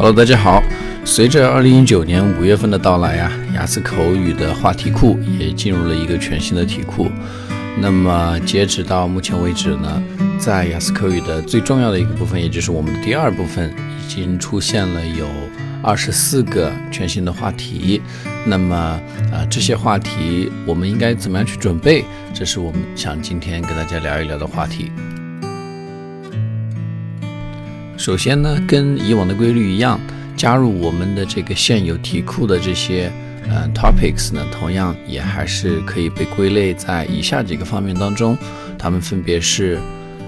Hello，大家好。随着二零一九年五月份的到来呀，雅思口语的话题库也进入了一个全新的题库。那么截止到目前为止呢，在雅思口语的最重要的一个部分，也就是我们的第二部分，已经出现了有二十四个全新的话题。那么啊，这些话题我们应该怎么样去准备？这是我们想今天跟大家聊一聊的话题。首先呢，跟以往的规律一样，加入我们的这个现有题库的这些呃 topics 呢，同样也还是可以被归类在以下几个方面当中，它们分别是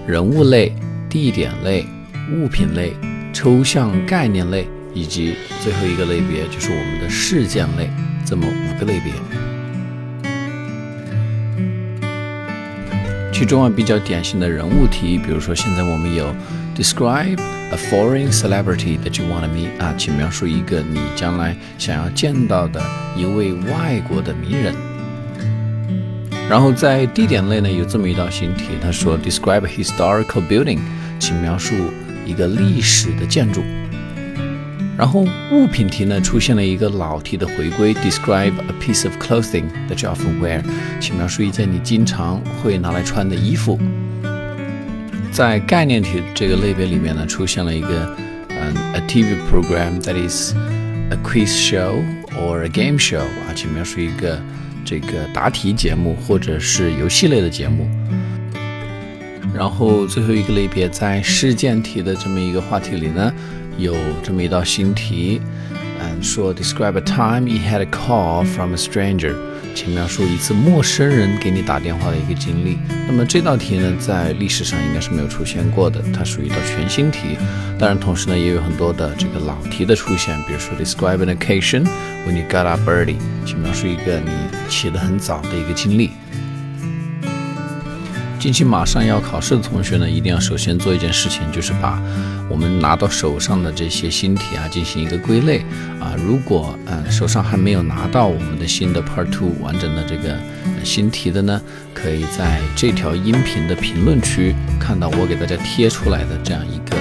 人物类、地点类、物品类、抽象概念类，以及最后一个类别就是我们的事件类，这么五个类别。其中啊比较典型的人物题，比如说现在我们有 describe a foreign celebrity that you want to meet 啊，请描述一个你将来想要见到的一位外国的名人。然后在地点类呢，有这么一道新题，他说 describe historical building，请描述一个历史的建筑。然后物品题呢，出现了一个老题的回归，describe a piece of clothing that you often wear，请描述一件你经常会拿来穿的衣服。在概念题这个类别里面呢，出现了一个嗯，a TV program that is a quiz show or a game show 啊，请描述一个这个答题节目或者是游戏类的节目。然后最后一个类别在事件题的这么一个话题里呢。有这么一道新题，嗯，说 describe a time you had a call from a stranger，请描述一次陌生人给你打电话的一个经历。那么这道题呢，在历史上应该是没有出现过的，它属于一道全新题。当然，同时呢，也有很多的这个老题的出现，比如说 describe an occasion when you got up early，请描述一个你起得很早的一个经历。近期马上要考试的同学呢，一定要首先做一件事情，就是把我们拿到手上的这些新题啊进行一个归类啊。如果嗯手上还没有拿到我们的新的 Part Two 完整的这个新题的呢，可以在这条音频的评论区看到我给大家贴出来的这样一个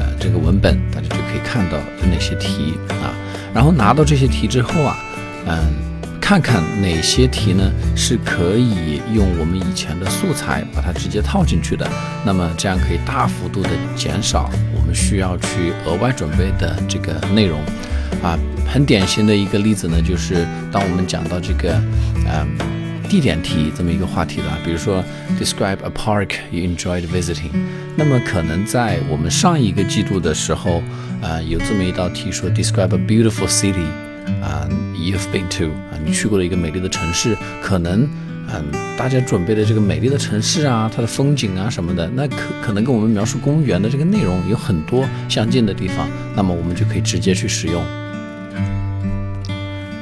呃这个文本，大家就可以看到有哪些题啊。然后拿到这些题之后啊，嗯。看看哪些题呢是可以用我们以前的素材把它直接套进去的，那么这样可以大幅度的减少我们需要去额外准备的这个内容。啊，很典型的一个例子呢，就是当我们讲到这个，嗯，地点题这么一个话题的，比如说 describe a park you enjoyed visiting，那么可能在我们上一个季度的时候，啊，有这么一道题说 describe a beautiful city。啊，you've been to 啊，你去过了一个美丽的城市，可能，嗯，大家准备的这个美丽的城市啊，它的风景啊什么的，那可可能跟我们描述公园的这个内容有很多相近的地方，那么我们就可以直接去使用。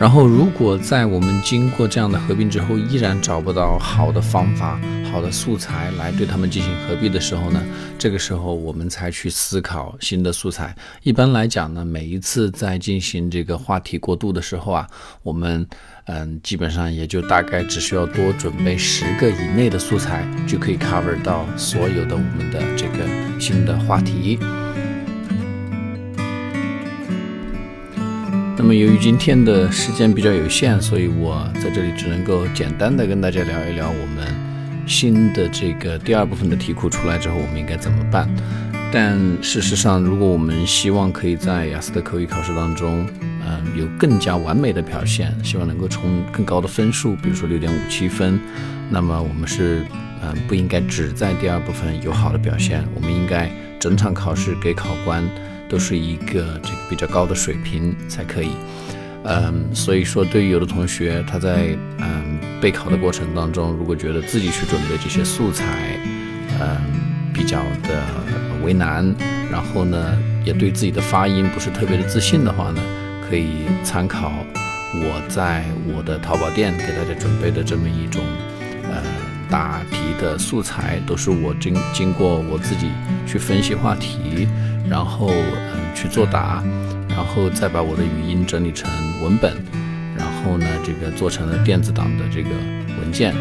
然后，如果在我们经过这样的合并之后，依然找不到好的方法、好的素材来对它们进行合并的时候呢，这个时候我们才去思考新的素材。一般来讲呢，每一次在进行这个话题过渡的时候啊，我们嗯，基本上也就大概只需要多准备十个以内的素材，就可以 cover 到所有的我们的这个新的话题。那么由于今天的时间比较有限，所以我在这里只能够简单的跟大家聊一聊我们新的这个第二部分的题库出来之后，我们应该怎么办。但事实上，如果我们希望可以在雅思的口语考试当中，嗯，有更加完美的表现，希望能够冲更高的分数，比如说六点五七分，那么我们是嗯不应该只在第二部分有好的表现，我们应该整场考试给考官。都是一个这个比较高的水平才可以，嗯，所以说对于有的同学他在嗯备考的过程当中，如果觉得自己去准备这些素材，嗯比较的为难，然后呢也对自己的发音不是特别的自信的话呢，可以参考我在我的淘宝店给大家准备的这么一种呃答题的素材，都是我经经过我自己去分析话题。然后去作答，然后再把我的语音整理成文本，然后呢这个做成了电子档的这个文件。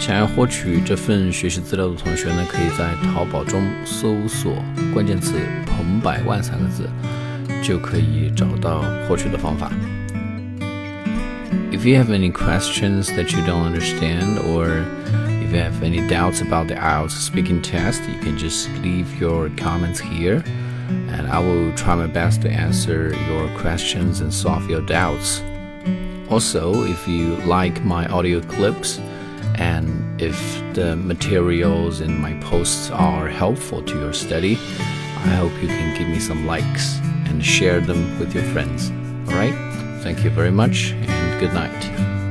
想要获取这份学习资料的同学呢，可以在淘宝中搜索关键词“彭百万”三个字，就可以找到获取的方法。If you have any questions that you don't understand or if you have any doubts about the IELTS speaking test, you can just leave your comments here and I will try my best to answer your questions and solve your doubts. Also, if you like my audio clips and if the materials in my posts are helpful to your study, I hope you can give me some likes and share them with your friends. Alright? Thank you very much and good night.